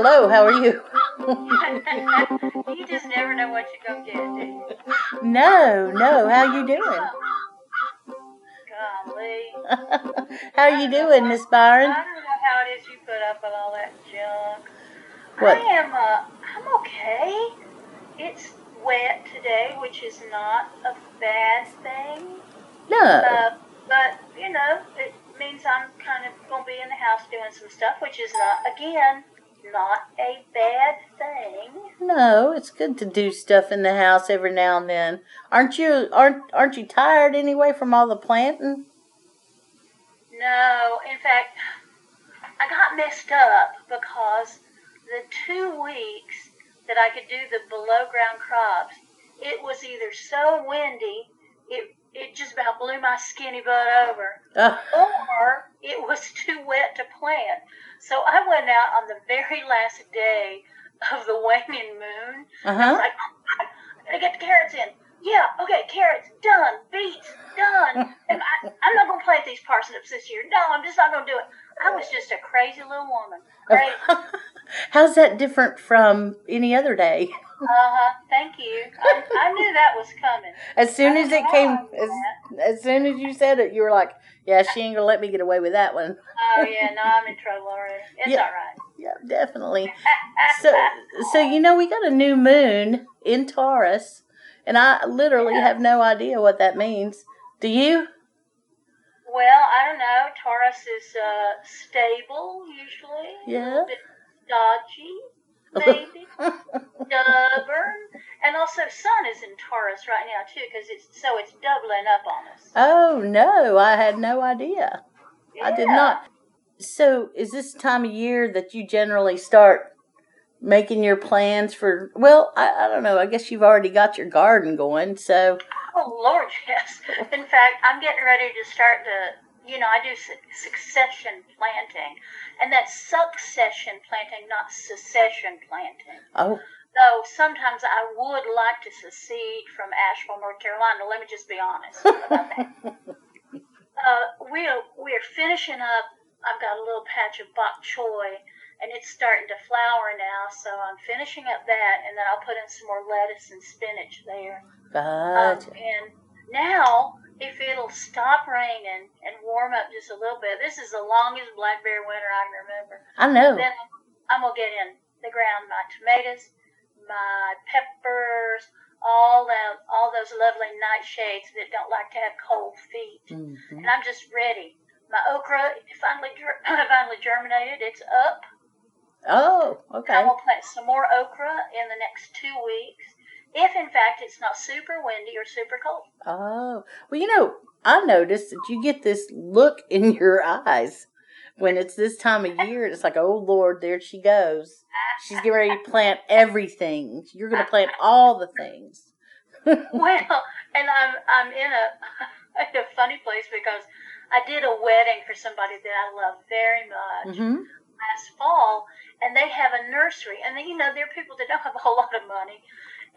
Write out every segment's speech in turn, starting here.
Hello, how are you? you just never know what you're gonna get, do you? No, no, how you doing? Golly. how you doing, Miss Byron? I don't know how it is you put up with all that junk. What? I am, uh, I'm okay. It's wet today, which is not a bad thing. No. Uh, but, you know, it means I'm kind of going to be in the house doing some stuff, which is not, again, not a bad thing. No, it's good to do stuff in the house every now and then. Aren't you aren't aren't you tired anyway from all the planting? No, in fact, I got messed up because the two weeks that I could do the below ground crops, it was either so windy, it it just about blew my skinny butt over, Uh, or it was too wet to plant. So I went out on the very last day of the waning moon. I was uh-huh. like, oh, I gotta get the carrots in. Yeah, okay, carrots, done. Beets, done. And I, I'm not gonna plant these parsnips this year. No, I'm just not gonna do it. I was just a crazy little woman. Crazy. How's that different from any other day? Uh huh. Thank you. I, I knew that was coming. As soon as it came, as, as soon as you said it, you were like, "Yeah, she ain't gonna let me get away with that one." Oh yeah, no, I'm in trouble already. It's Yeah. all right. Yeah, definitely. So, so you know, we got a new moon in Taurus, and I literally have no idea what that means. Do you? well, I don't know. Taurus is uh, stable usually. Yeah. little bit dodgy, maybe. stubborn, and also Sun is in Taurus right now too, because it's so it's doubling up on us. Oh no, I had no idea. I did not. So, is this time of year that you generally start making your plans for? Well, I, I don't know. I guess you've already got your garden going. So, Oh Lord, yes. In fact, I'm getting ready to start the. You know, I do su- succession planting, and that's succession planting, not secession planting. oh, Though sometimes I would like to secede from Asheville, North Carolina. Let me just be honest about that. uh, we're we're finishing up. I've got a little patch of bok choy, and it's starting to flower now. So I'm finishing up that, and then I'll put in some more lettuce and spinach there. Um, and now, if it'll stop raining and warm up just a little bit, this is the longest blackberry winter I can remember. I know. Then I'm gonna get in the ground my tomatoes, my peppers, all them, all those lovely nightshades that don't like to have cold feet. hmm And I'm just ready. My okra finally finally germinated. It's up. Oh, okay. I'm okay. gonna plant some more okra in the next two weeks, if in fact it's not super windy or super cold. Oh, well, you know, I noticed that you get this look in your eyes when it's this time of year. It's like, oh Lord, there she goes. She's getting ready to plant everything. You're going to plant all the things. well, and I'm I'm in a in a funny place because I did a wedding for somebody that I love very much hmm last fall, and they have a nursery, and then, you know there are people that don't have a whole lot of money,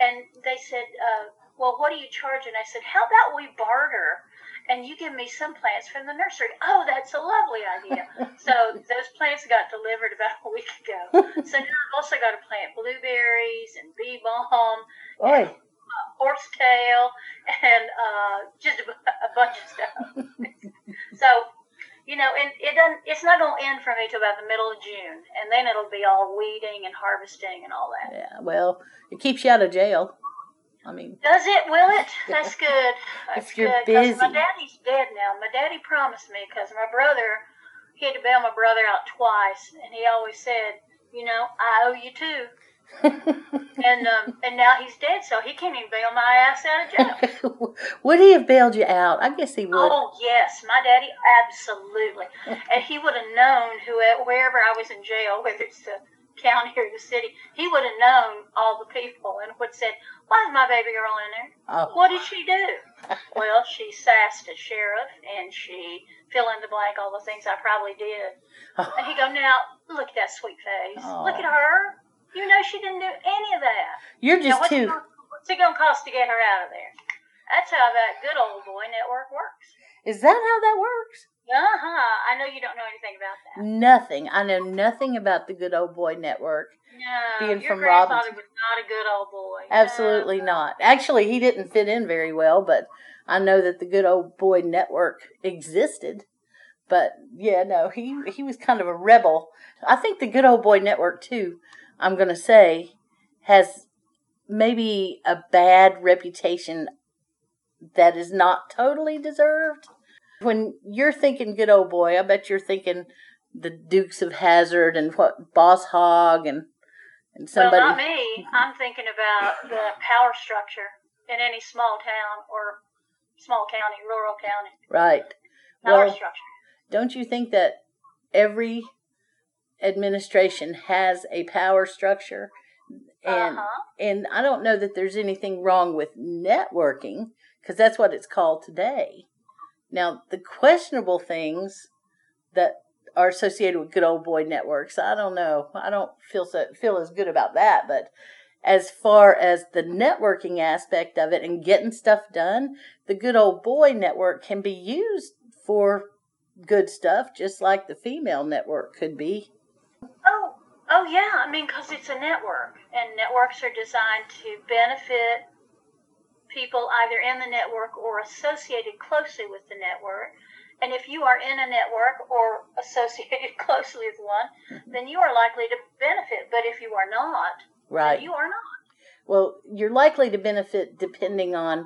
and they said, uh, "Well, what do you charge?" And I said, "How about we barter?" And you give me some plants from the nursery. Oh, that's a lovely idea. so those plants got delivered about a week ago. So now I've also got to plant blueberries and bee balm Boy, horsetail and uh, just a, a bunch of stuff. so, you know, and it doesn't. It's not going to end for me till about the middle of June, and then it'll be all weeding and harvesting and all that. yeah. Well, it keeps you out of jail. I mean, Does it? Will it? That's good. That's If you're good. 'cause My daddy's dead now. My daddy promised me because my brother, he had to bail my brother out twice, and he always said, you know, I owe you two. And um, and now he's dead, so he can't even bail my ass out of jail. would he have bailed you out? I guess he would. Oh yes, my daddy absolutely, and he would have known who wherever I was in jail, whether it's the county or the city, he would have known all the people and would said, "Why is my baby girl in there? Oh. What did she do?" well, she sassed a sheriff and she fill in the blank all the things I probably did. Oh. And he go, "Now look at that sweet face. Oh. Look at her. You know she didn't do any of that. You're just it too. gonna, what's it gonna cost to get her out of there?" That's how that good old boy network works. Is that how that works? Uh huh. I know you don't know anything about that. Nothing. I know nothing about the Good Old Boy Network. No, Being your from grandfather Robinson. was not a good old boy. Absolutely No. not. Actually, he didn't fit in very well, but I know that the Good Old Boy Network existed. But yeah, no, he he was kind of a rebel. I think the Good Old Boy Network too. I'm gonna say has maybe a bad reputation that is not totally deserved. When you're thinking Good Old Boy, I bet you're thinking the Dukes of Hazzard and what Boss Hogg and and somebody. Well, not me. I'm thinking about the power structure in any small town or small county, rural county. Right. Power Well, structure. don't you think that every administration has a power structure? And Uh-huh. and I don't know that there's anything wrong with networking because that's what it's called today. Now, the questionable things that are associated with good old boy networks, I don't know. I don't feel so feel as good about that, but as far as the networking aspect of it and getting stuff done, the good old boy network can be used for good stuff just like the female network could be. Oh, yeah. I mean, because it's a network, and networks are designed to benefit people either in the network or associated closely with the network. And if you are in a network or associated closely with one, mm-hmm. then you are likely to benefit. But if you are not, Right. you are not. Well, you're likely to benefit depending on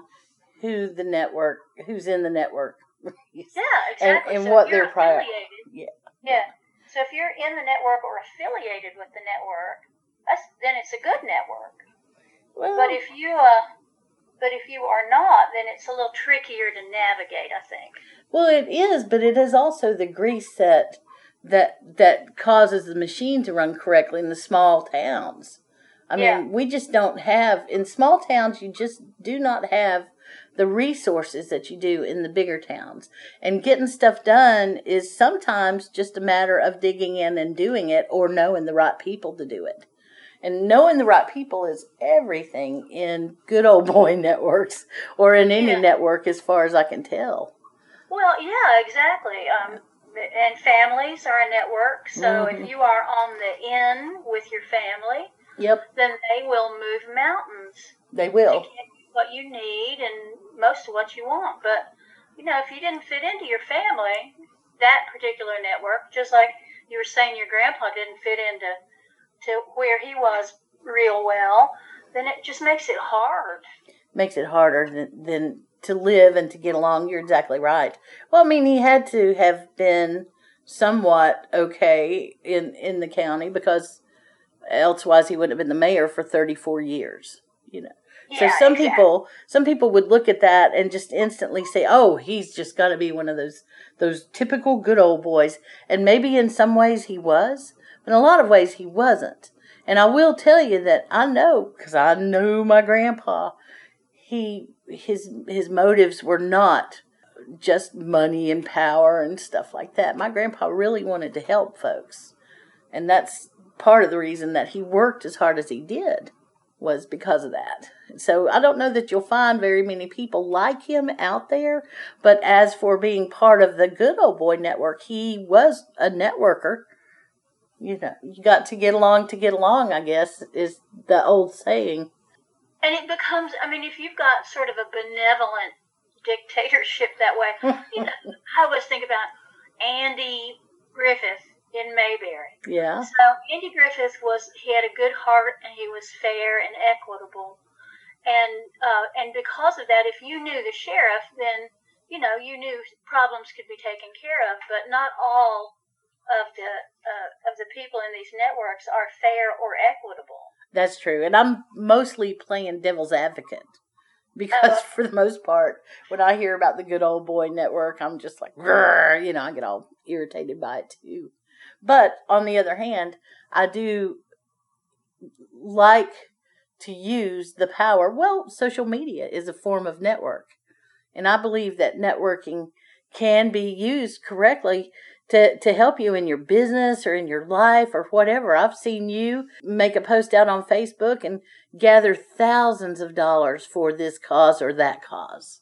who the network, who's in the network. Yeah, exactly. and so what if you're their prior- affiliated, Yeah. yeah. So if you're in the network or affiliated with the network, that's then it's a good network. Well, But if you uh, but if you are not, then it's a little trickier to navigate. I think. well, it is, but it is also the grease that that that causes the machine to run correctly in the small towns. I mean, Yeah. we just don't have in small towns. You just do not have the resources that you do in the bigger towns. And getting stuff done is sometimes just a matter of digging in and doing it, or knowing the right people to do it. And knowing the right people is everything in good old boy networks or in any Yeah. network, as far as I can tell. Well, yeah, exactly. Um, and families are a network. So Mhm. if you are on the in with your family, Yep, then they will move mountains they to will. get what you need and most of what you want. But you know, if you didn't fit into your family, that particular network, just like you were saying, your grandpa didn't fit into to where he was real well, then it just makes it hard. Makes it harder than, than to live and to get along. You're exactly right. Well, I mean, he had to have been somewhat okay in in the county because elsewise he wouldn't have been the mayor for 34 years. You know. So Yeah, some exactly. people some people would look at that and just instantly say oh he's just got to be one of those those typical good old boys and maybe in some ways he was but in a lot of ways he wasn't and i will tell you that i know because i knew my grandpa he his his motives were not just money and power and stuff like that my grandpa really wanted to help folks and that's part of the reason that he worked as hard as he did was because of that. So I don't know that you'll find very many people like him out there, but as for being part of the good old boy network, he was a networker. You know, you got to get along to get along, I guess, is the old saying. And it becomes, I mean, if you've got sort of a benevolent dictatorship that way, you know, I always think about Andy Griffith in Mayberry. Yeah. So Andy Griffith was, he had a good heart and he was fair and equitable. And, uh, and because of that, if you knew the sheriff, then, you know, you knew problems could be taken care of, but not all of the, uh, of the people in these networks are fair or equitable. That's true. And I'm mostly playing devil's advocate because, Oh. for the most part, when I hear about the good old boy network, I'm just like, you know, I get all irritated by it too. But on the other hand, I do like to use the power. Well, social media is a form of network. And I believe that networking can be used correctly to, to help you in your business or in your life or whatever. I've seen you make a post out on Facebook and gather thousands of dollars for this cause or that cause.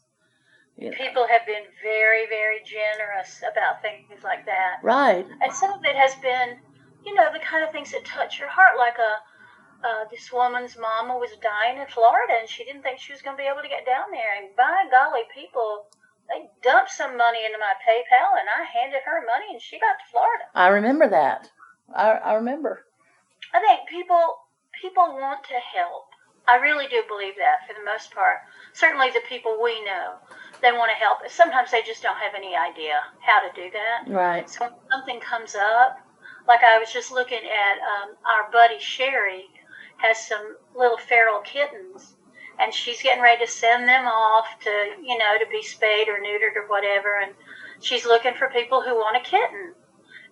You know. People have been very, very generous about things like that. Right. And some of it has been, you know, the kind of things that touch your heart, like a uh, this woman's mama was dying in Florida, and she didn't think she was going to be able to get down there. And by golly, people they dumped some money into my PayPal, and I handed her money, and she got to Florida. I remember that. I, I remember. I think people people want to help. I really do believe that for the most part. Certainly, the people we know, they want to help. Sometimes they just don't have any idea how to do that. Right. So when something comes up, like I was just looking at um, our buddy Sherry has some little feral kittens, and she's getting ready to send them off to you know to be spayed or neutered or whatever, and she's looking for people who want a kitten.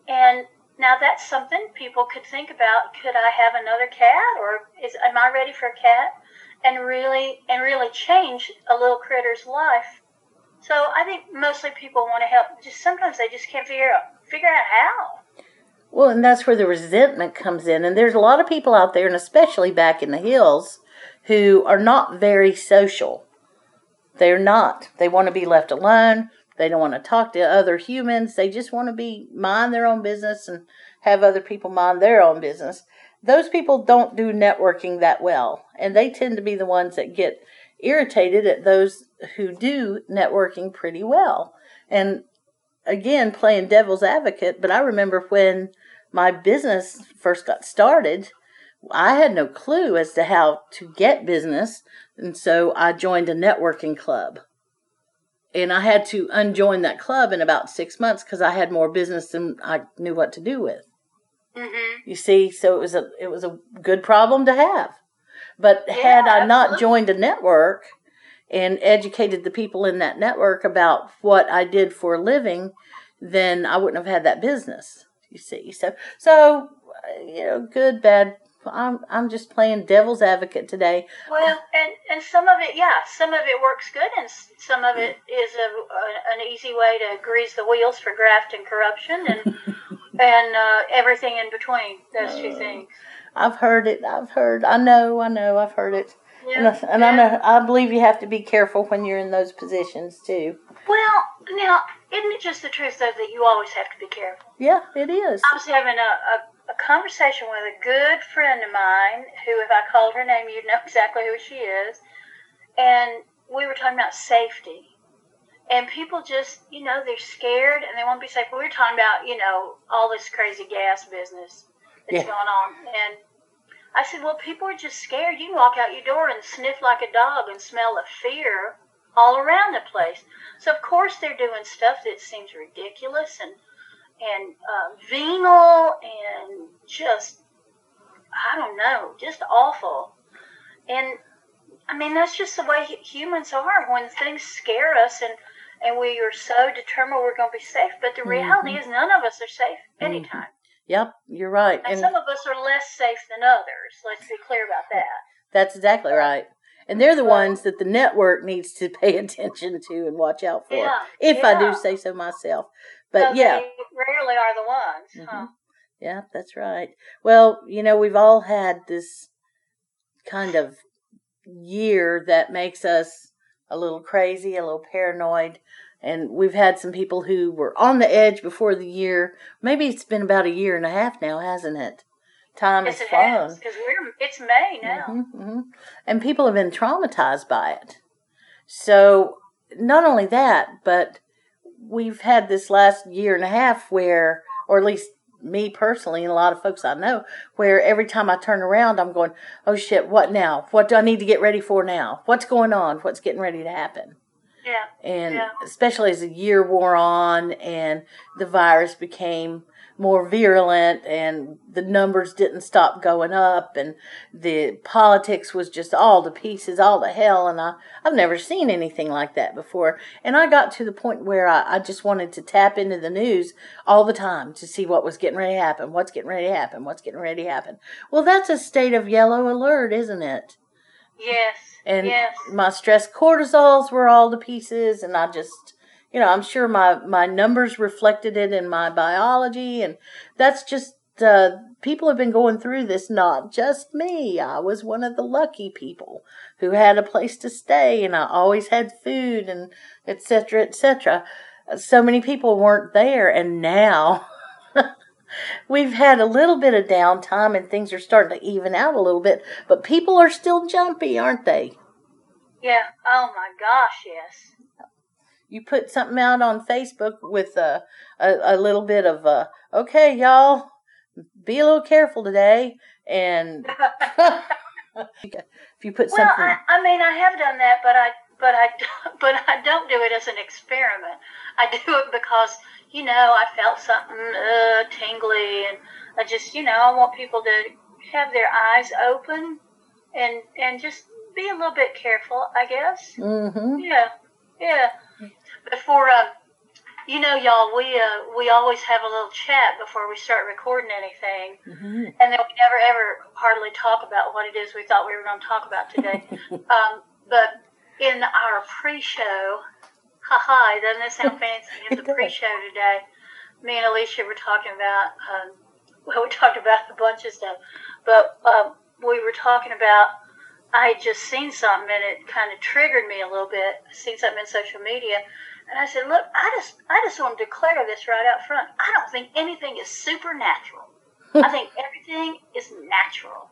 And now that's something people could think about. Could I have another cat, or is am I ready for a cat? And really and really change a little critter's life. So I think mostly people want to help. Just sometimes they just can't figure out figure out how. Well, and that's where the resentment comes in. And there's a lot of people out there, and especially back in the hills, who are not very social. They're not. They want to be left alone. They don't want to talk to other humans. They just want to be mind their own business and have other people mind their own business. Those people don't do networking that well, and they tend to be the ones that get irritated at those who do networking pretty well. And again, playing devil's advocate, but I remember when my business first got started, I had no clue as to how to get business, and so I joined a networking club. And I had to unjoin that club in about six months because I had more business than I knew what to do with. Mm-hmm. You see, so it was a it was a good problem to have. But had Yeah, I not joined a network and educated the people in that network about what I did for a living, then I wouldn't have had that business. You see, so so uh, you know, good, bad. I'm I'm just playing devil's advocate today. Well, and and some of it, yeah, some of it works good, and some of it is a, a an easy way to grease the wheels for graft and corruption, and and uh, everything in between those two Oh. things. I've heard it. I've heard. I know. I know. I've heard it. And, I, Yeah, and I know. I believe you have to be careful when you're in those positions too. Well, now, isn't it just the truth though that you always have to be careful? Yeah, it is. I was having a, a, a conversation with a good friend of mine who, if I called her name, you'd know exactly who she is. And we were talking about safety. And people just, you know, they're scared and they won't be safe. We were talking about, you know, all this crazy gas business that's Yeah. going on. And I said, well, people are just scared. You can walk out your door and sniff like a dog and smell of fear all around the place. So, of course, they're doing stuff that seems ridiculous and and uh, venal and just I don't know, just awful. And I mean that's just the way humans are when things scare us and and we are so determined we're going to be safe. But the reality is none of us are safe anytime, Yep, you're right. and And some of us are less safe than others. Let's be clear about that. that's exactly right. And they're the ones that the network needs to pay attention to and watch out for. Yeah, if I do say so myself. But So yeah, they rarely are the ones, huh? Mhm. yeah, that's right. Well, you know, we've all had this kind of year that makes us a little crazy, a little paranoid. And we've had some people who were on the edge before the year. Maybe it's been about a year and a half now, hasn't it? Time Yes, has it flown. because we're it's May now. hmm hmm And people have been traumatized by it. So, not only that, but we've had this last year and a half where, or at least me personally, and a lot of folks I know, where every time I turn around, I'm going, oh shit, what now? What do I need to get ready for now? What's going on? What's getting ready to happen? Yeah. and Yeah. especially as the year wore on and the virus became more virulent and the numbers didn't stop going up and the politics was just all to pieces all to hell and I, i've never seen anything like that before and i got to the point where I, I just wanted to tap into the news all the time to see what was getting ready to happen what's getting ready to happen what's getting ready to happen well that's a state of yellow alert isn't it Yes. and yes. my stress cortisols were all to pieces and i just you know i'm sure my my numbers reflected it in my biology and that's just uh, people have been going through this not just me i was one of the lucky people who had a place to stay and i always had food and etc etc so many people weren't there and now we've had a little bit of downtime and things are starting to even out a little bit but people are still jumpy aren't they Yeah. Oh my gosh, yes. you put something out on Facebook with a, a, a little bit of, uh, okay, y'all, be a little careful today. And if you put Well, something, I, I mean, I have done that, but I, but I, but I don't do it as an experiment. I do it because you know I felt something uh, tingly, and I just, you know, I want people to have their eyes open and and just be a little bit careful, I guess. hmm Yeah, yeah. Before, um, you know, y'all, we uh, we always have a little chat before we start recording anything, hmm and then we never ever hardly talk about what it is we thought we were going to talk about today. um, but in our pre-show, haha, doesn't that sound fancy? In the pre-show today, me and Alicia were talking about. Um, well, we talked about a bunch of stuff, but um, we were talking about. I had just seen something and it kind of triggered me a little bit. I seen something in social media, and I said, "Look, I just, I just want to declare this right out front. I don't think anything is supernatural. I think everything is natural.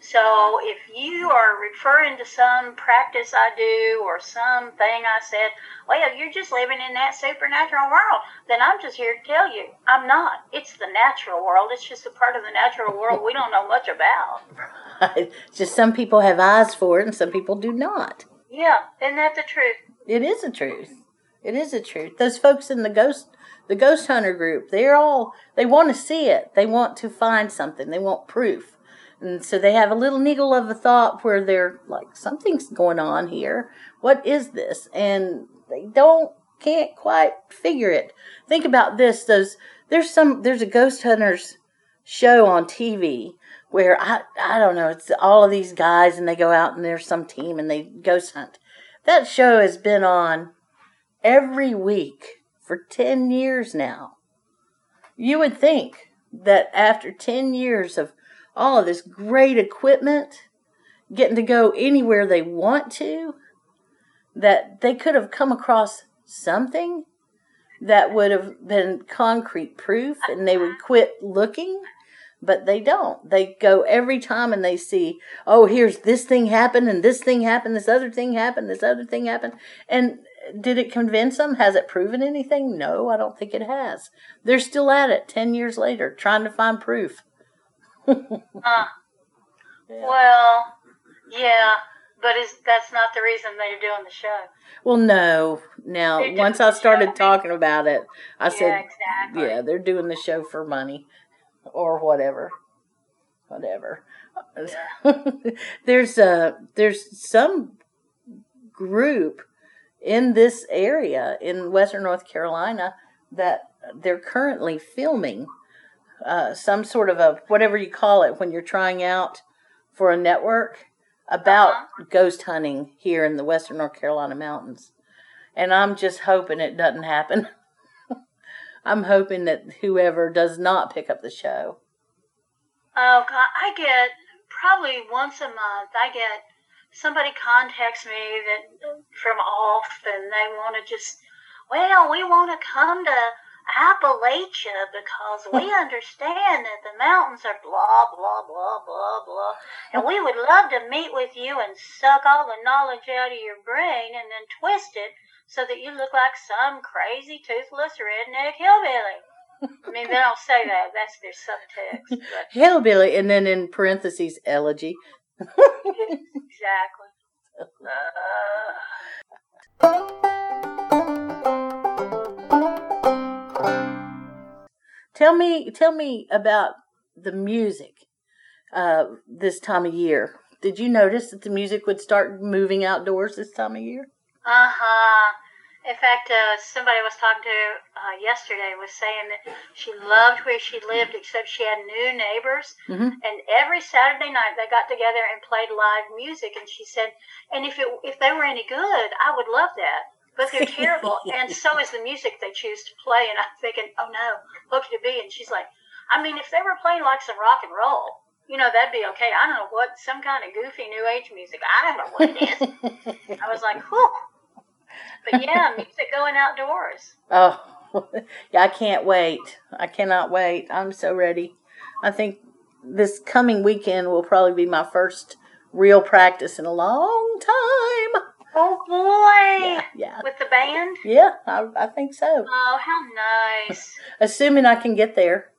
So if you are referring to some practice I do or something I said, well, you're just living in that supernatural world, then I'm just here to tell you, I'm not. It's the natural world. It's just a part of the natural world we don't know much about. just some people have eyes for it and some people do not. Yeah, isn't that the truth? It is a truth. It is a truth. Those folks in the ghost the ghost hunter group, they're all they want to see it. They want to find something. They want proof. And so they have a little niggle of a thought where they're like, something's going on here. What is this? And they don't can't quite figure it. Think about this. Those there's some there's a ghost hunters show on TV where I I don't know, it's all of these guys and they go out and there's some team and they ghost hunt. That show has been on every week for 10 years now. You would think that after 10 years of all of this great equipment, getting to go anywhere they want to, that they could have come across something that would have been concrete proof and they would quit looking but they don't. They go every time and they see oh here's this thing happened and this thing happened this other thing happened this other thing happened and did it convince them? Has it proven anything? No i don't think it has. They're still at it 10 years later trying to find proof Uh, well, yeah, but is that's not the reason they're doing the show. well no now They're once i started talking about it i yeah, said exactly. yeah they're doing the show for money or whatever whatever there's a there's some group in this area in western north carolina that they're currently filming uh, some sort of a whatever you call it when you're trying out for a network about Uh-huh. ghost hunting here in the western north carolina mountains and i'm just hoping it doesn't happen i'm hoping that whoever does not pick up the show Oh God, I get probably once a month. I get somebody contacts me that from off, and they want to just, well, we want to come to Appalachia because we understand that the mountains are blah blah blah blah blah, and we would love to meet with you and suck all the knowledge out of your brain and then twist it so that you look like some crazy toothless redneck hillbilly. I mean, they don't say that. That's their subtext. But hillbilly and then in parentheses elegy exactly. Uh, Tell me, tell me about the music uh, this time of year. Did you notice that the music would start moving outdoors this time of year? Uh huh. In fact, uh, somebody I was talking to uh, yesterday was saying that she loved where she lived, except she had new neighbors. Mhm. And every Saturday night they got together and played live music. And she said, and if it if they were any good, I would love that. But they're terrible, and so is the music they choose to play. And I'm thinking, oh no, what could it be? And she's like, I mean, if they were playing like some rock and roll, you know, that'd be okay. I don't know what some kind of goofy new age music. I don't know what it is. I was like, whew. But yeah, music going outdoors. Oh, yeah, I can't wait. I cannot wait. I'm so ready. I think this coming weekend will probably be my first real practice in a long time. Oh boy! Yeah, yeah, With the band? yeah. I, I think so. Oh, how nice. Assuming I can get there.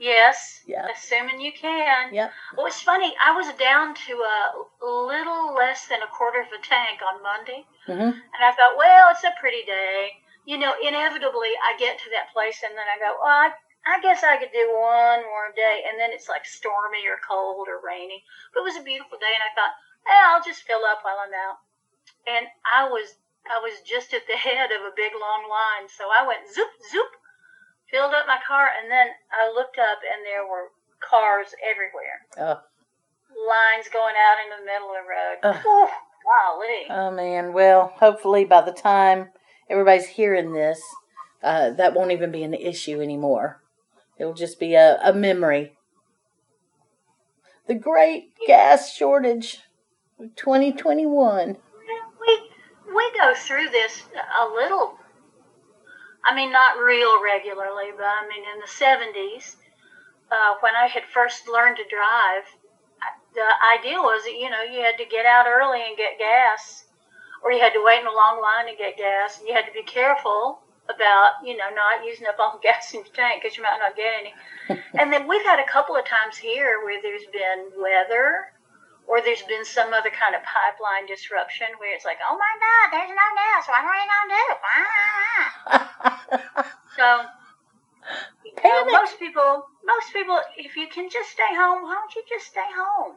Yes. Yeah. Assuming you can. Yep. Well, it's funny. I was down to a little less than a quarter of a tank on Monday, hmm and I thought, well, it's a pretty day. You know, inevitably, I get to that place, and then I go, well, I, I guess I could do one more day, and then it's like stormy or cold or rainy. But it was a beautiful day, and I thought, hey, I'll just fill up while I'm out. And I was, I was just at the head of a big long line, so I went zoop zoop, filled up my car, and then I looked up, and there were cars everywhere Oh, lines going out into the middle of the road. Ugh. Whew, golly. oh man. Well, hopefully by the time everybody's hearing this, uh, that won't even be an issue anymore. It'll just be a, a memory. The great gas shortage 2021. we we go through this a little. I mean, not real regularly, but I mean, in the seventies, uh, when I had first learned to drive, the idea was that you know you had to get out early and get gas, or you had to wait in a long line to get gas, and you had to be careful about you know not using up all the gas in your tank because you might not get any. and then we've had a couple of times here where there's been weather or there's been some other kind of pipeline disruption where it's like, oh my God, there's no gas. What are we gonna do? Ah. So, you know, most people, most people, if you can just stay home, why don't you just stay home?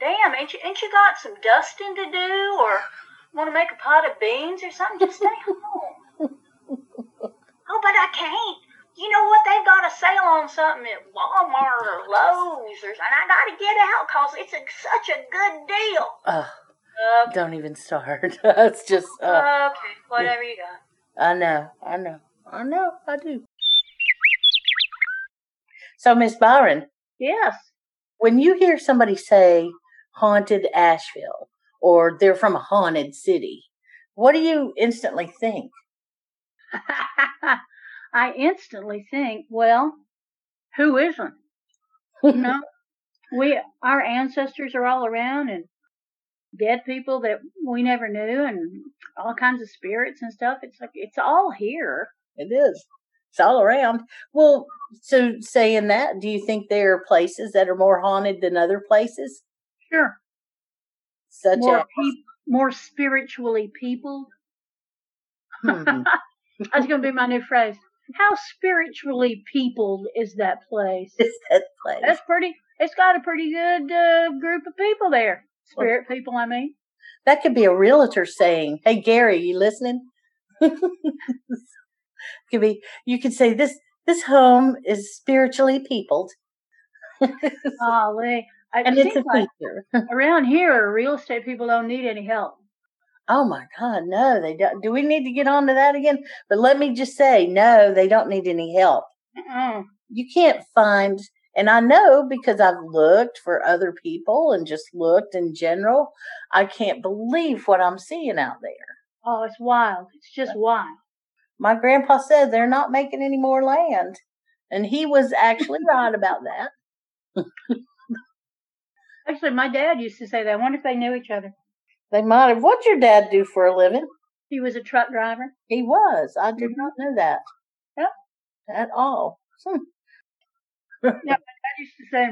Damn, ain't you, ain't you got some dusting to do, or want to make a pot of beans or something? Just stay home. oh, but I can't. You know what? They've got a sale on something at Walmart or Lowe's, or, and I got to get out because it's a, such a good deal. oh, Uh, don't even start. it's just, uh, okay, whatever you got. I know, I know, I know, I do. So, Miss Byron, Yes. when you hear somebody say haunted Asheville or they're from a haunted city, what do you instantly think? I instantly think, well, who isn't? You know, we our ancestors are all around and dead people that we never knew and all kinds of spirits and stuff. It's like it's all here. It is. It's all around. Well, so saying that, do you think there are places that are more haunted than other places? Sure. Such More as peop more spiritually peopled. hmm, That's gonna be my new phrase. How spiritually peopled is that place? is that place? That's pretty. It's got a pretty good uh, group of people there. Spirit people, I mean. That could be a realtor saying, "Hey Gary, you listening?" could be. You could say this. This home is spiritually peopled, Golly. I- and it's a like feature. around here, real estate people don't need any help. Oh my God, no, they don't. Do we need to get on to that again? But let me just say, no, they don't need any help. Uh-uh. You can't find, and I know because I've looked for other people and just looked in general. I can't believe what I'm seeing out there. Oh, it's wild. It's just wild. My grandpa said they're not making any more land, and he was actually right about that. Actually, my dad used to say that. I wonder if they knew each other. They might have. What'd your dad do for a living? He was a truck driver. He was. I did Mhm. not know that. Yep. At all. Hmm. I used to say,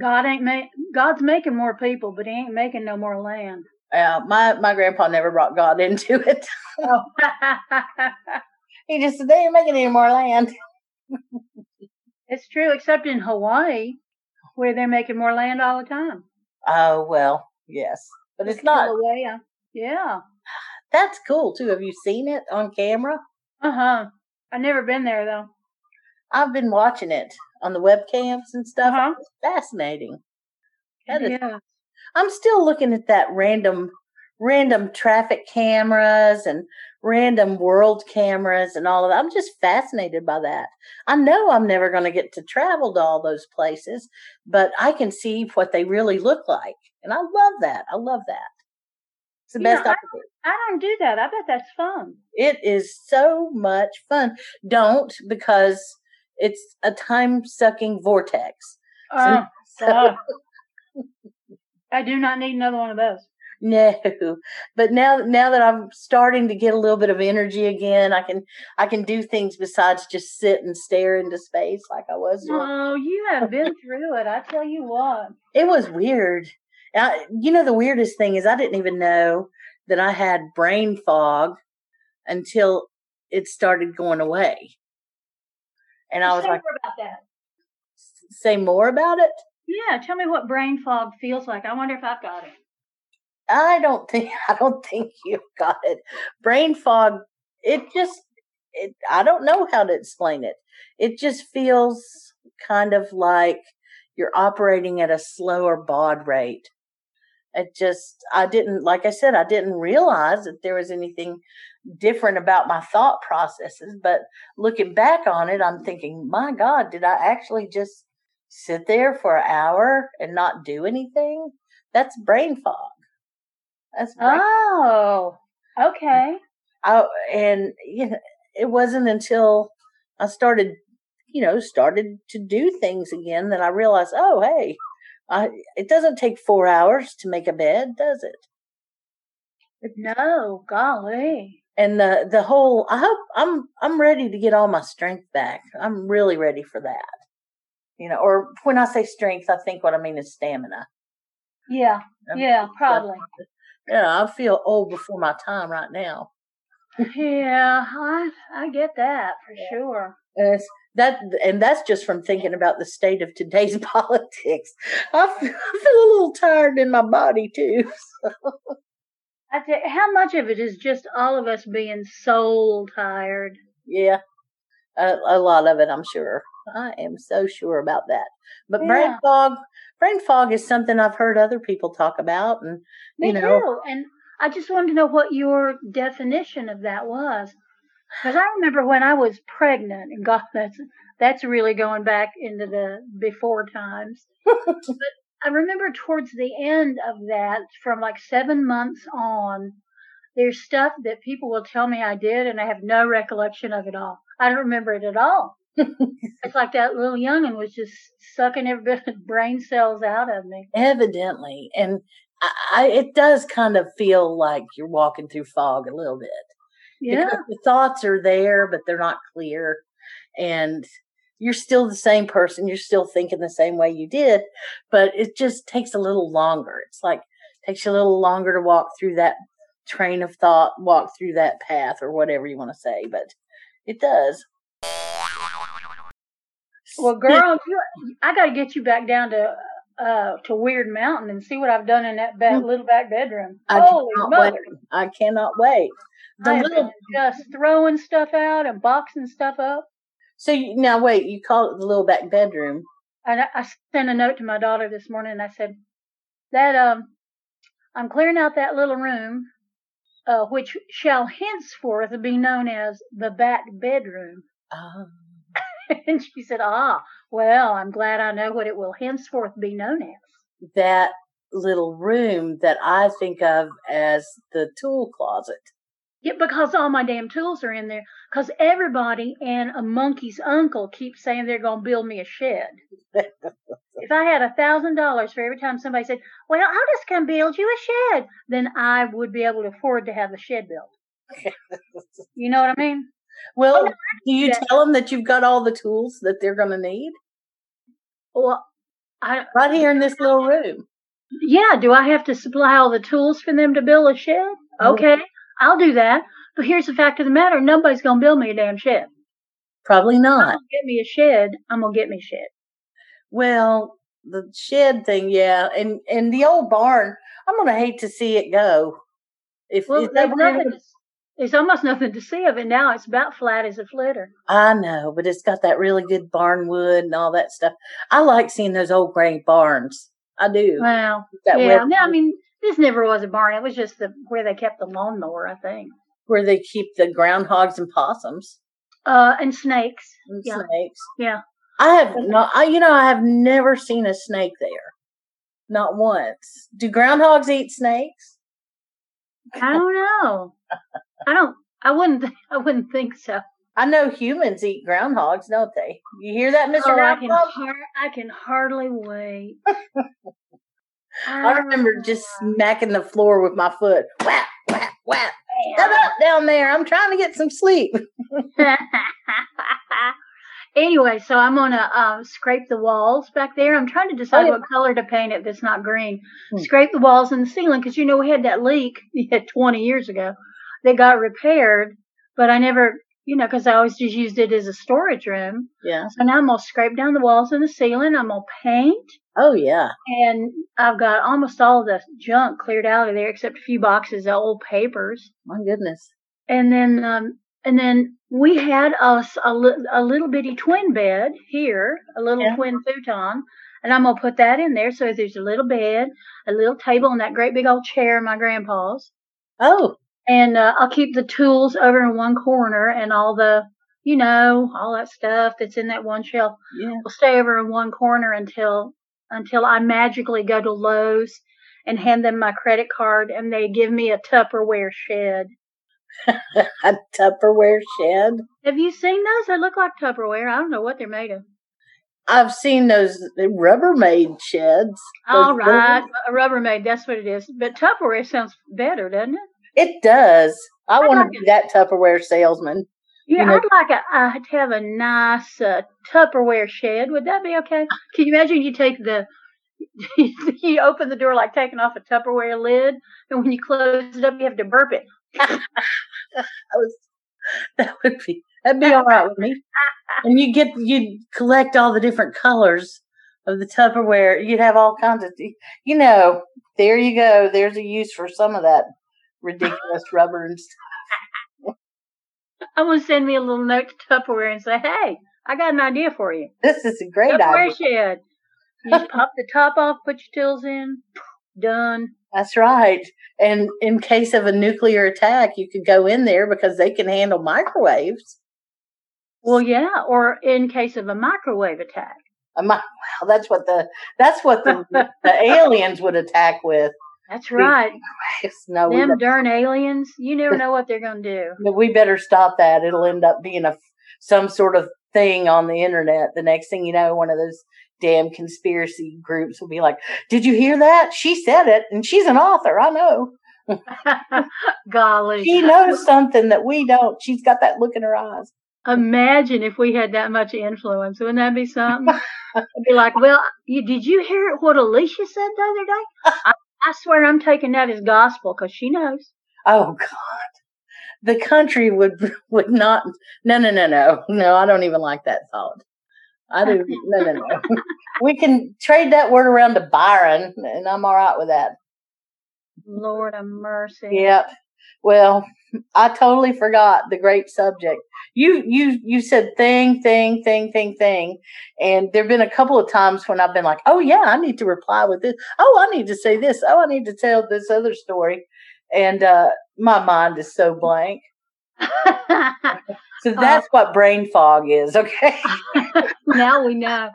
God ain't make God's making more people, but He ain't making no more land. Uh, my my grandpa never brought God into it. Oh, he just said they ain't making any more land. It's true, except in Hawaii, where they're making more land all the time. Oh well, yes, but it's not. Kilauea. Yeah. That's cool too. Have you seen it on camera? Uh huh. I've never been there though. I've been watching it on the webcams and stuff. Uh-huh. It's fascinating. That is- yeah. I'm still looking at that random, random traffic cameras and random world cameras and all of that. I'm just fascinated by that. I know I'm never going to get to travel to all those places, but I can see what they really look like, and I love that. I love that. It's the You know, best I do. I don't do that. I bet that's fun. It is so much fun. Don't because it's a time sucking vortex. So- uh, I do not need another one of those. No, but now now that I'm starting to get a little bit of energy again, I can I can do things besides just sit and stare into space like I was doing. Oh, you have been through it. I tell you what. It was weird. I, you know, the weirdest thing is I didn't even know that I had brain fog until it started going away, and I was Say like, more about that. "Say more about it." Yeah, tell me what brain fog feels like. I wonder if I've got it. I don't think I don't think you've got it. Brain fog. It just. It. I don't know how to explain it. It just feels kind of like you're operating at a slower baud rate. It just. I didn't. Like I said, I didn't realize that there was anything different about my thought processes. But looking back on it, I'm thinking, my God, did I actually just sit there for an hour and not do anything? That's brain fog. That's brain Oh, okay. I, and you know, it wasn't until I started, you know, started to do things again that I realized, oh, hey, I, it doesn't take four hours to make a bed, does it? No, golly. And the the whole, I hope I'm I'm ready to get all my strength back. I'm really ready for that. You know, or when I say strength, I think what I mean is stamina. Yeah, I'm- yeah, probably. Yeah, I feel old before my time right now. Yeah, I I get that for Yeah. sure. And it's that, and that's just from thinking about the state of today's politics. I feel, I feel a little tired in my body too. I tell how much of it is just all of us being soul tired. Yeah, a, a lot of it, I'm sure. I am so sure about that. But brain fog, brain fog is something I've heard other people talk about, and Me you know, too. And I just wanted to know what your definition of that was. Because I remember when I was pregnant, and God, that's that's really going back into the before times. but I remember towards the end of that, from like seven months on, there's stuff that people will tell me I did, and I have no recollection of it all. I don't remember it at all. it's like that little youngin was just sucking every bit of brain cells out of me. evidently, and I, I, it does kind of feel like you're walking through fog a little bit. Yeah. because the thoughts are there, but they're not clear. And you're still the same person. You're still thinking the same way you did, but it just takes a little longer. It's like takes you a little longer to walk through that train of thought, walk through that path, or whatever you want to say. But it does. Well, girl, you, I got to get you back down to uh to Weird Mountain and see what I've done in that back, Mm. little back bedroom. I Holy mother! wait. I cannot wait. The I little just throwing stuff out and boxing stuff up. so you, now wait. You call it the little back bedroom. And I, I sent a note to my daughter this morning and I said that um I'm clearing out that little room, uh, which shall henceforth be known as the back bedroom. Ah. and she said, Ah, well, I'm glad I know what it will henceforth be known as. that little room that I think of as the tool closet. Yeah, because all my damn tools are in there. Because everybody and a monkey's uncle keeps saying they're going to build me a shed. if I had a thousand dollars for every time somebody said, "Well, I'll just come build you a shed," then I would be able to afford to have the shed built. You know what I mean? Well, Oh, no, do you that. tell them that you've got all the tools that they're going to need Well, I right here in this little room? yeah. Do I have to supply all the tools for them to build a shed? Okay, I'll do that. But here's the fact of the matter: nobody's gonna build me a damn shed. Probably not. get me a shed. I'm gonna get me a shed. Well, the shed thing, yeah, and and the old barn. I'm gonna hate to see it go. If, Well, if there's nothing. To, there's almost nothing to see of it now. It's about flat as a flitter. I know, but it's got that really good barn wood and all that stuff. I like seeing those old gray barns. I do. Well, that yeah. web- No, I mean, this never was a barn. It was just the where they kept the lawnmower, I think. where they keep the groundhogs and possums Uh, and snakes. and Yeah. snakes. Yeah. I have not. I, you know, I have never seen a snake there. Not once. Do groundhogs eat snakes? I don't know. I don't. I wouldn't. I wouldn't think so. I know humans eat groundhogs, don't they? You hear that, Mister Oh, I can. Har- I can hardly wait. I remember just smacking the floor with my foot. Whap, whap, whap. Shut up down there. I'm trying to get some sleep. anyway, so I'm gonna uh, scrape the walls back there. I'm trying to decide yeah. what color to paint it that's not green. Hmm. Scrape the walls and the ceiling because you know we had that leak yeah, 20 years ago. that got repaired, but I never, you know, because I always just used it as a storage room. Yeah. So now I'm gonna scrape down the walls and the ceiling. I'm gonna paint, Oh yeah. and I've got almost all the junk cleared out of there except a few boxes of old papers My goodness. and then um and then we had us a, li- a little bitty twin bed here, a little Yeah. twin futon, and I'm gonna put that in there. So there's a little bed, a little table, and that great big old chair, my grandpa's. Oh, And uh, I'll keep the tools over in one corner, and all the, you know, all that stuff that's in that one shelf yeah. will stay over in one corner until until I magically go to Lowe's and hand them my credit card, and they give me a Tupperware shed. A Tupperware shed. Have you seen those? They look like Tupperware. I don't know what they're made of. I've seen those Rubbermaid sheds. All right, a Rubbermaid. That's what it is. But Tupperware sounds better, doesn't it? It does. I I want like to be that Tupperware salesman. Yeah, You know- I'd like a, uh, to have a nice uh, Tupperware shed. Would that be okay? Can you imagine you take the you open the door like taking off a Tupperware lid, and when you close it up, you have to burp it. That was that would be that'd be all right with me. And you get you'd collect all the different colors of the Tupperware. You'd have all kinds of you know. There you go. There's a use for some of that ridiculous rubber and stuff. I'm gonna send me a little note to Tupperware and say, "Hey, I got an idea for you. This is a great Tupperware idea. shed. You just pop the top off, put your tools in, done." That's right. And in case of a nuclear attack, you could go in there because they can handle microwaves. Well, yeah, or in case of a microwave attack. A mi- well, that's what the that's what the, the aliens would attack with. That's right. No, Them darn aliens. You never know what they're gonna do. we better stop that. It'll end up being a some sort of thing on the internet. The next thing you know, one of those damn conspiracy groups will be like, "Did you hear that? She said it, and she's an author. I know. Golly. She knows something that we don't. She's got that look in her eyes." Imagine if we had that much influence. Wouldn't that be something? I'd be like, well, you, did you hear what Alicia said the other day? I, I swear I'm taking that as gospel because she knows. Oh God, the country would would not. No, no, no, no, no. I don't even like that thought. I do. No, no, no. we can trade that word around to Byron, and I'm all right with that. Lord of mercy. Yep. Well, I totally forgot the great subject. You you you said thing, thing, thing, thing, thing, and there've been a couple of times when I've been like, "Oh yeah, I need to reply with this. Oh, I need to say this. Oh, I need to tell this other story," and uh, my mind is so blank. So that's what brain fog is. Okay. now we know.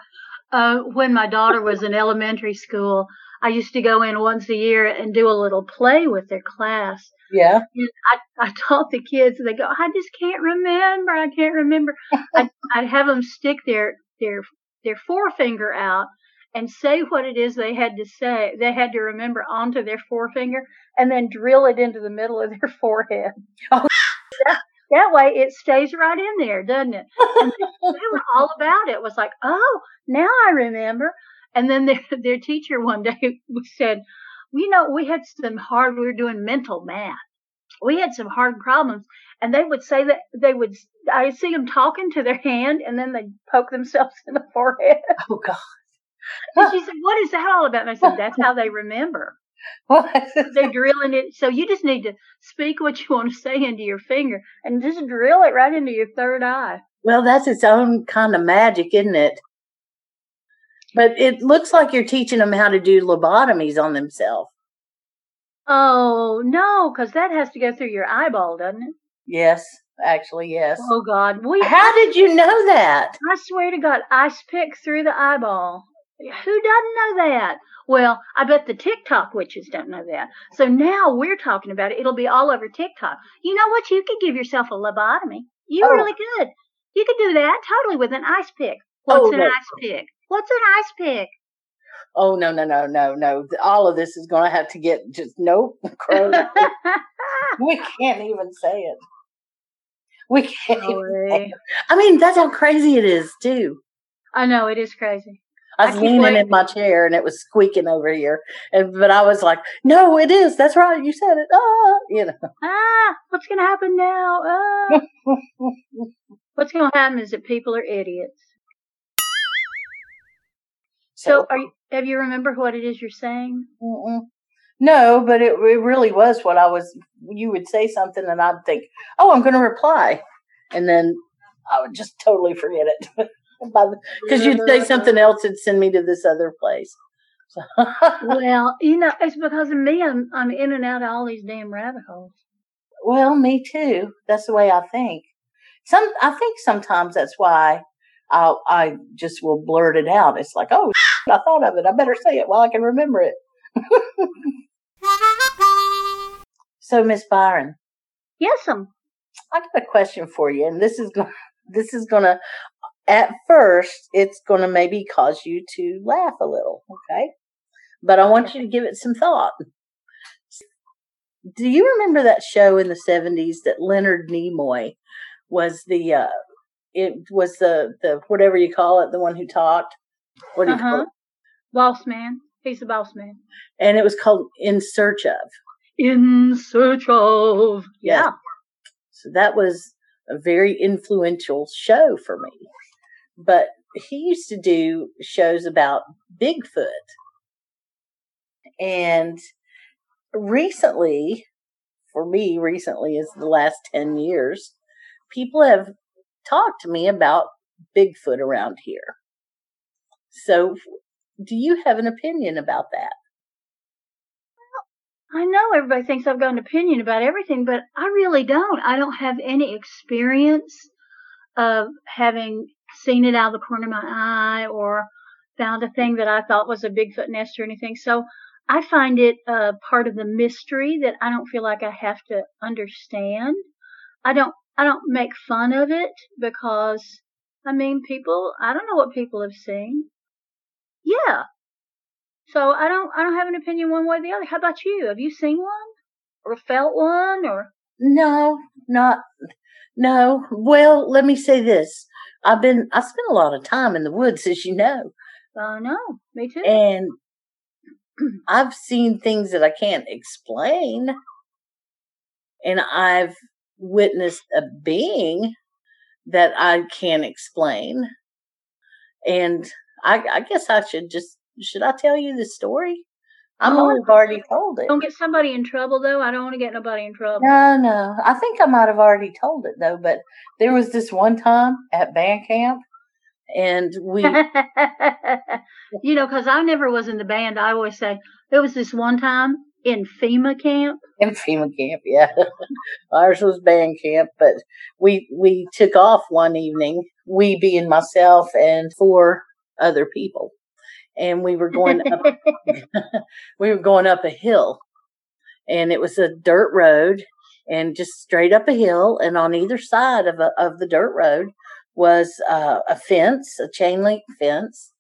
Uh, when my daughter was in elementary school, I used to go in once a year and do a little play with their class. Yeah. And I I taught the kids, they go, I just can't remember. I can't remember. I'd, I'd have them stick their, their, their forefinger out and say what it is they had to say. They had to remember onto their forefinger and then drill it into the middle of their forehead. Oh. That, that way it stays right in there, doesn't it? And they were all about it. It was like, oh, now I remember. And then their, their teacher one day said, you know, we had some hard, we were doing mental math. we had some hard problems, and they would say that they would. I see them talking to their hand, and then they poke themselves in the forehead. Oh God. And she said, "What is that all about?" And I said, "That's how they remember. What? They're drilling it. So you just need to speak what you want to say into your finger, and just drill it right into your third eye." well, that's its own kind of magic, isn't it? But it looks like you're teaching them how to do lobotomies on themselves. Oh no, because that has to go through your eyeball, doesn't it? Yes, actually, yes. Oh God, we. How did you know that? I swear to God, ice pick through the eyeball. Who doesn't know that? Well, I bet the TikTok witches don't know that. So now we're talking about it. It'll be all over TikTok. You know what? You could give yourself a lobotomy. You Oh. really could. You could do that totally with an ice pick. What's Oh, an no. ice pick? What's an ice pick? Oh no, no, no, no, no! All of this is going to have to get just nope. We can't even say it. We can't. Even. I mean, that's how crazy it is too. I know it is crazy. I I was keep leaning waiting. in my chair and it was squeaking over here, and but I was like, "No, it is. That's right. You said it." Ah, you know. Ah, what's gonna happen now? Ah. what's gonna happen is that people are idiots. So, are you, have you remember what it is you're saying? Mm-mm. No, but it, it really was what I was. You would say something, and I'd think, "Oh, I'm going to reply," and then I would just totally forget it because you'd say something else and send me to this other place. So, Well, you know, it's because of me. I'm I'm in and out of all these damn rabbit holes. well, me too. That's the way I think. Some, I think sometimes that's why I I just will blurt it out. It's like, "Oh, I thought of it. I better say it while I can remember it." so, Miss Byron. Yes, um. I got a question for you, and this is going this is gonna at first it's gonna maybe cause you to laugh a little, okay? But I want you to give it some thought. Do you remember that show in the seventies that Leonard Nimoy was the uh it was the the whatever you call it, the one who talked? What do you call Uh-huh. it? Boss man. He's a boss man. And it was called In Search of. In search of. Yes. Yeah. So that was a very influential show for me. But he used to do shows about Bigfoot. And recently, for me, recently is the last 10 years, people have talked to me about Bigfoot around here. So, do you have an opinion about that? Well, I know everybody thinks I've got an opinion about everything, but I really don't. I don't have any experience of having seen it out of the corner of my eye or found a thing that I thought was a Bigfoot nest or anything. So I find it uh, part of the mystery that I don't feel like I have to understand. I don't. I don't make fun of it because I mean, people. I don't know what people have seen. Yeah, so I don't I don't have an opinion one way or the other. How about you? Have you seen one? Or felt one or No, not no. Well, let me say this. I've been I spent a lot of time in the woods, as you know, oh no, me too. and I've seen things that I can't explain, and I've witnessed a being that I can't explain. And I, I guess I should just should I tell you the story? I'm Oh. have already told it. Don't get somebody in trouble though. I don't want to get nobody in trouble. No, no. I think I might have already told it though, but there was this one time at band camp and we you know, because I never was in the band. I always say there was this one time in FEMA camp. in FEMA camp, yeah. Ours was band camp, but we we took off one evening, we being myself and four other people. And we were going up we were going up a hill. And it was a dirt road and just straight up a hill and on either side of a, of the dirt road was uh, a fence a chain link fence.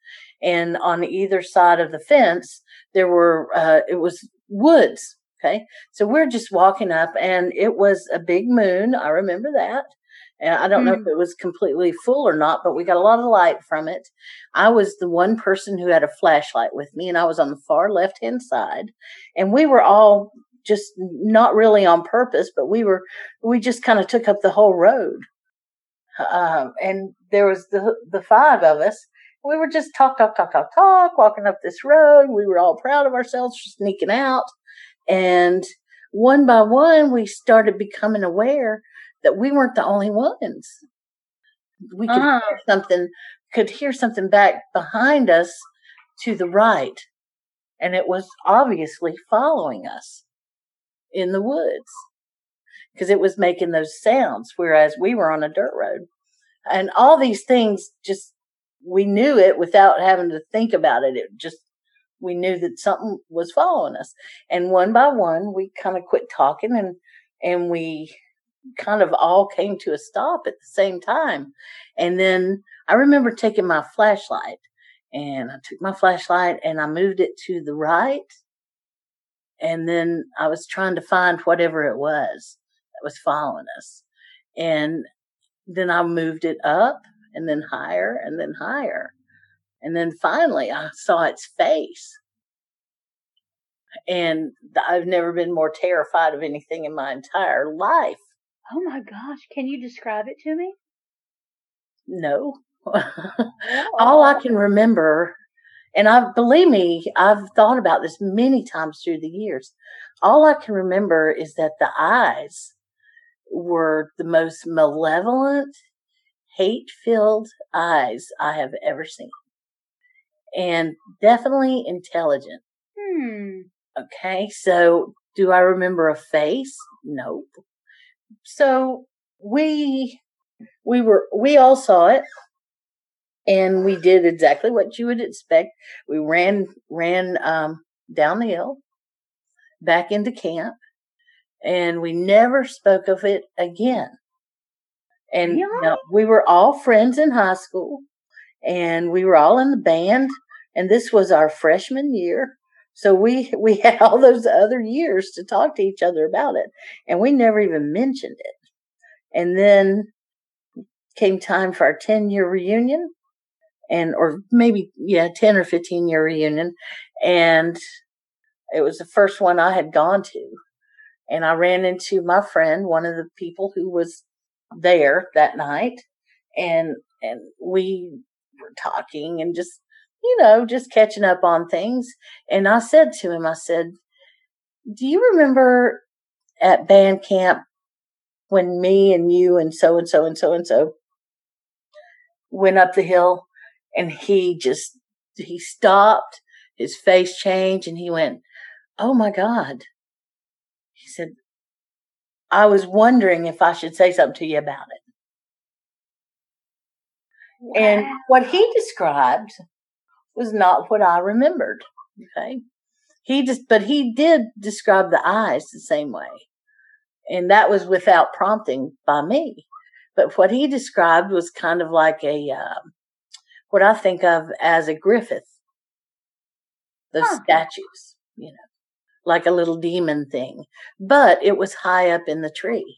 And on either side of the fence there were uh, it was woods okay? So we're just walking up and it was a big moon i remember that and i don't know if it was completely full or not but we got a lot of light from it I was the one person who had a flashlight with me, and I was on the far left hand side. And we were all just not really on purpose, but we were, we just kind of took up the whole road. Um, and there was the, the five of us. We were just talk, talk, talk, talk, talk, walking up this road. We were all proud of ourselves for sneaking out. And one by one, we started becoming aware that we weren't the only ones. We could Uh-huh. hear something, could hear something back behind us to the right. And it was obviously following us in the woods because it was making those sounds, whereas we were on a dirt road. And all these things just, we knew it without having to think about it. It just, we knew that something was following us. And one by one, we kind of quit talking and, and we kind of all came to a stop at the same time. And then I remember taking my flashlight and I took my flashlight and I moved it to the right. And then I was trying to find whatever it was that was following us. And then I moved it up and then higher and then higher. And then finally I saw its face. And I've never been more terrified of anything in my entire life. Oh my gosh. Can you describe it to me? No. All I can remember, and I believe me, I've thought about this many times through the years. All I can remember is that the eyes were the most malevolent, hate filled eyes I have ever seen. And definitely intelligent. Hmm. Okay. So do I remember a face? Nope. So we, we were, we all saw it and we did exactly what you would expect. We ran, ran, um, down the hill back into camp and we never spoke of it again. And now, we were all friends in high school and we were all in the band and this was our freshman year. So we we had all those other years to talk to each other about it and we never even mentioned it. And then came time for our 10 year reunion and or maybe yeah 10 or 15 year reunion and it was the first one I had gone to and I ran into my friend one of the people who was there that night and and we were talking and just you know just catching up on things. And I said to him I said do you remember at band camp when me and you and so and so and so and so went up the hill and he just he stopped his face changed and he went oh my god he said i was wondering if i should say something to you about it. And what he described was not what i remembered okay he just but he did describe the eyes the same way and that was without prompting by me but what he described was kind of like a um what I think of as a Griffith. Those Huh. statues, you know, like a little demon thing. But it was high up in the tree.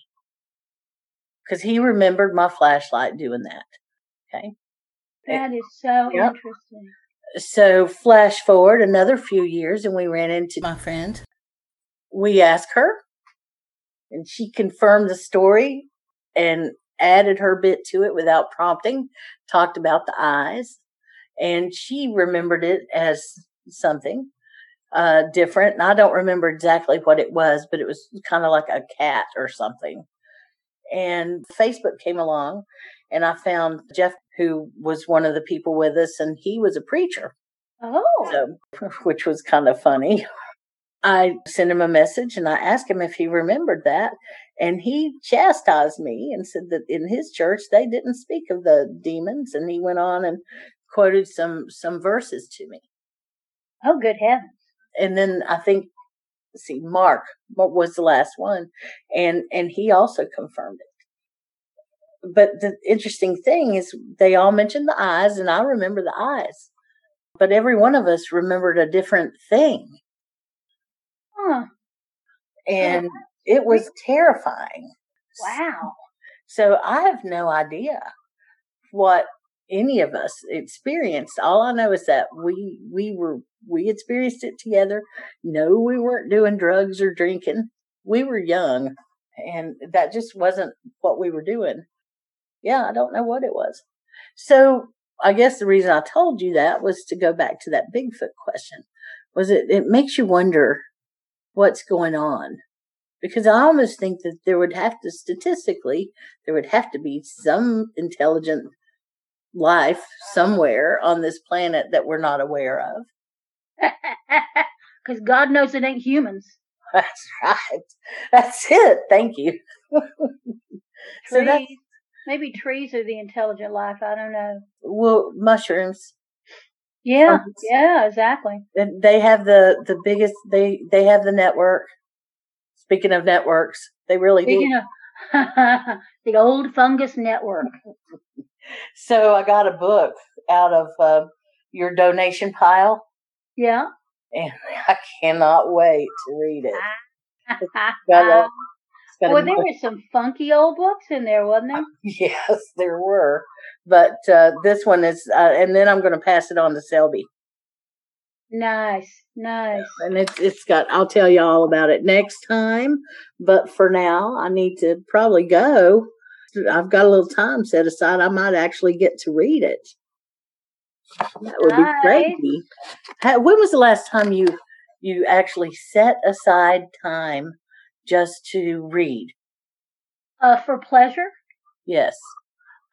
Because he remembered my flashlight doing that. Okay. That is so Yep. interesting. So flash forward another few years and we ran into my friend. We asked her and she confirmed the story and added her bit to it without prompting, talked about the eyes, and she remembered it as something uh, different. And I don't remember exactly what it was, but it was kind of like a cat or something. And Facebook came along, and I found Jeff, who was one of the people with us, and he was a preacher Oh. so, which was kind of funny. I sent him a message and I asked him if he remembered that. And he chastised me and said that in his church they didn't speak of the demons. And he went on and quoted some some verses to me. Oh, good heavens. And then I think, see, Mark was the last one, and and he also confirmed it. But the interesting thing is, they all mentioned the eyes, and I remember the eyes. But every one of us remembered a different thing. Huh. and it was terrifying. Wow. So I have no idea what any of us experienced. All I know is that we we were we experienced it together. No, we weren't doing drugs or drinking. We were young, and that just wasn't what we were doing. Yeah, I don't know what it was. So I guess the reason I told you that was to go back to that Bigfoot question. Was it? It makes you wonder what's going on because I almost think that there would have to statistically there would have to be some intelligent life somewhere on this planet that we're not aware of. Because God knows it ain't humans. That's right. That's it. Thank you. so that, Trees. Maybe trees are the intelligent life. I don't know. well, mushrooms. Yeah, Fungus. yeah, exactly. And They have the the biggest. They they have the network. Speaking of networks, they really do. Of the old fungus network. So I got a book out of uh, your donation pile, Yeah. and I cannot wait to read it. Got a- got a Well, there were some funky old books in there, wasn't there? Yes, there were, but uh, this one is, uh, and then I'm going to pass it on to Selby, Nice, nice. and it's it's got. I'll tell you all about it next time. But for now, I need to probably go. I've got a little time set aside. I might actually get to read it. That would be Nice. crazy. When was the last time you you actually set aside time just to read? Uh, for pleasure, Yes.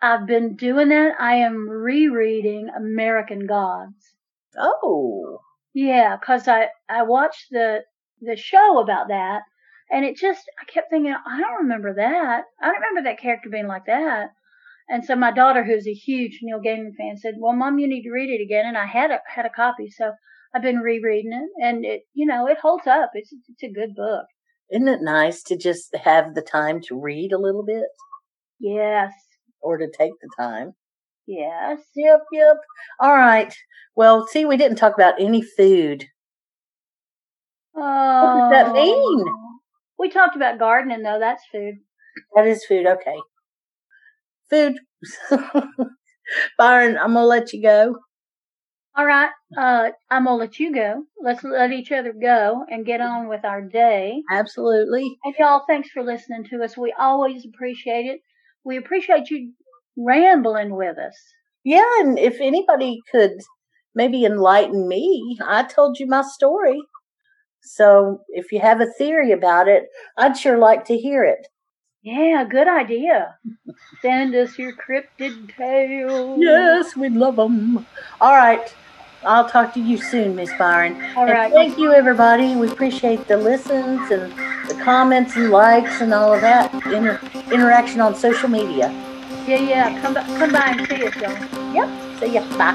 I've been doing that. I am rereading American Gods. Oh. Yeah, because I I watched the the show about that, and it just I kept thinking I don't remember that. I don't remember that character being like that. And so my daughter, who's a huge Neil Gaiman fan, said, "Well, Mom, you need to read it again." And I had a had a copy, so I've been rereading it, and it you know it holds up. It's it's a good book. Isn't it nice to just have the time to read a little bit Yes, or to take the time? yes. Yep, yep. All right. Well, see, we didn't talk about any food. Oh, What does that oh. mean? We talked about gardening, though. That's food. That is food. Okay. Food. Byron, I'm going to let you go. All right. Uh, I'm gonna let you go. Let's let each other go and get on with our day. Absolutely. And y'all, thanks for listening to us. We always appreciate it. We appreciate you rambling with us. Yeah, and if anybody could maybe enlighten me, I told you my story. So if you have a theory about it, I'd sure like to hear it. Yeah, good idea. Send us your cryptid tales. Yes, we love them. All right. I'll talk to you soon, Miss Byron. All And thank you, everybody. We appreciate the listens and the comments and likes and all of that inter- interaction on social media. Yeah, yeah. Come by, come by and see us, y'all. Yep. See ya. Bye.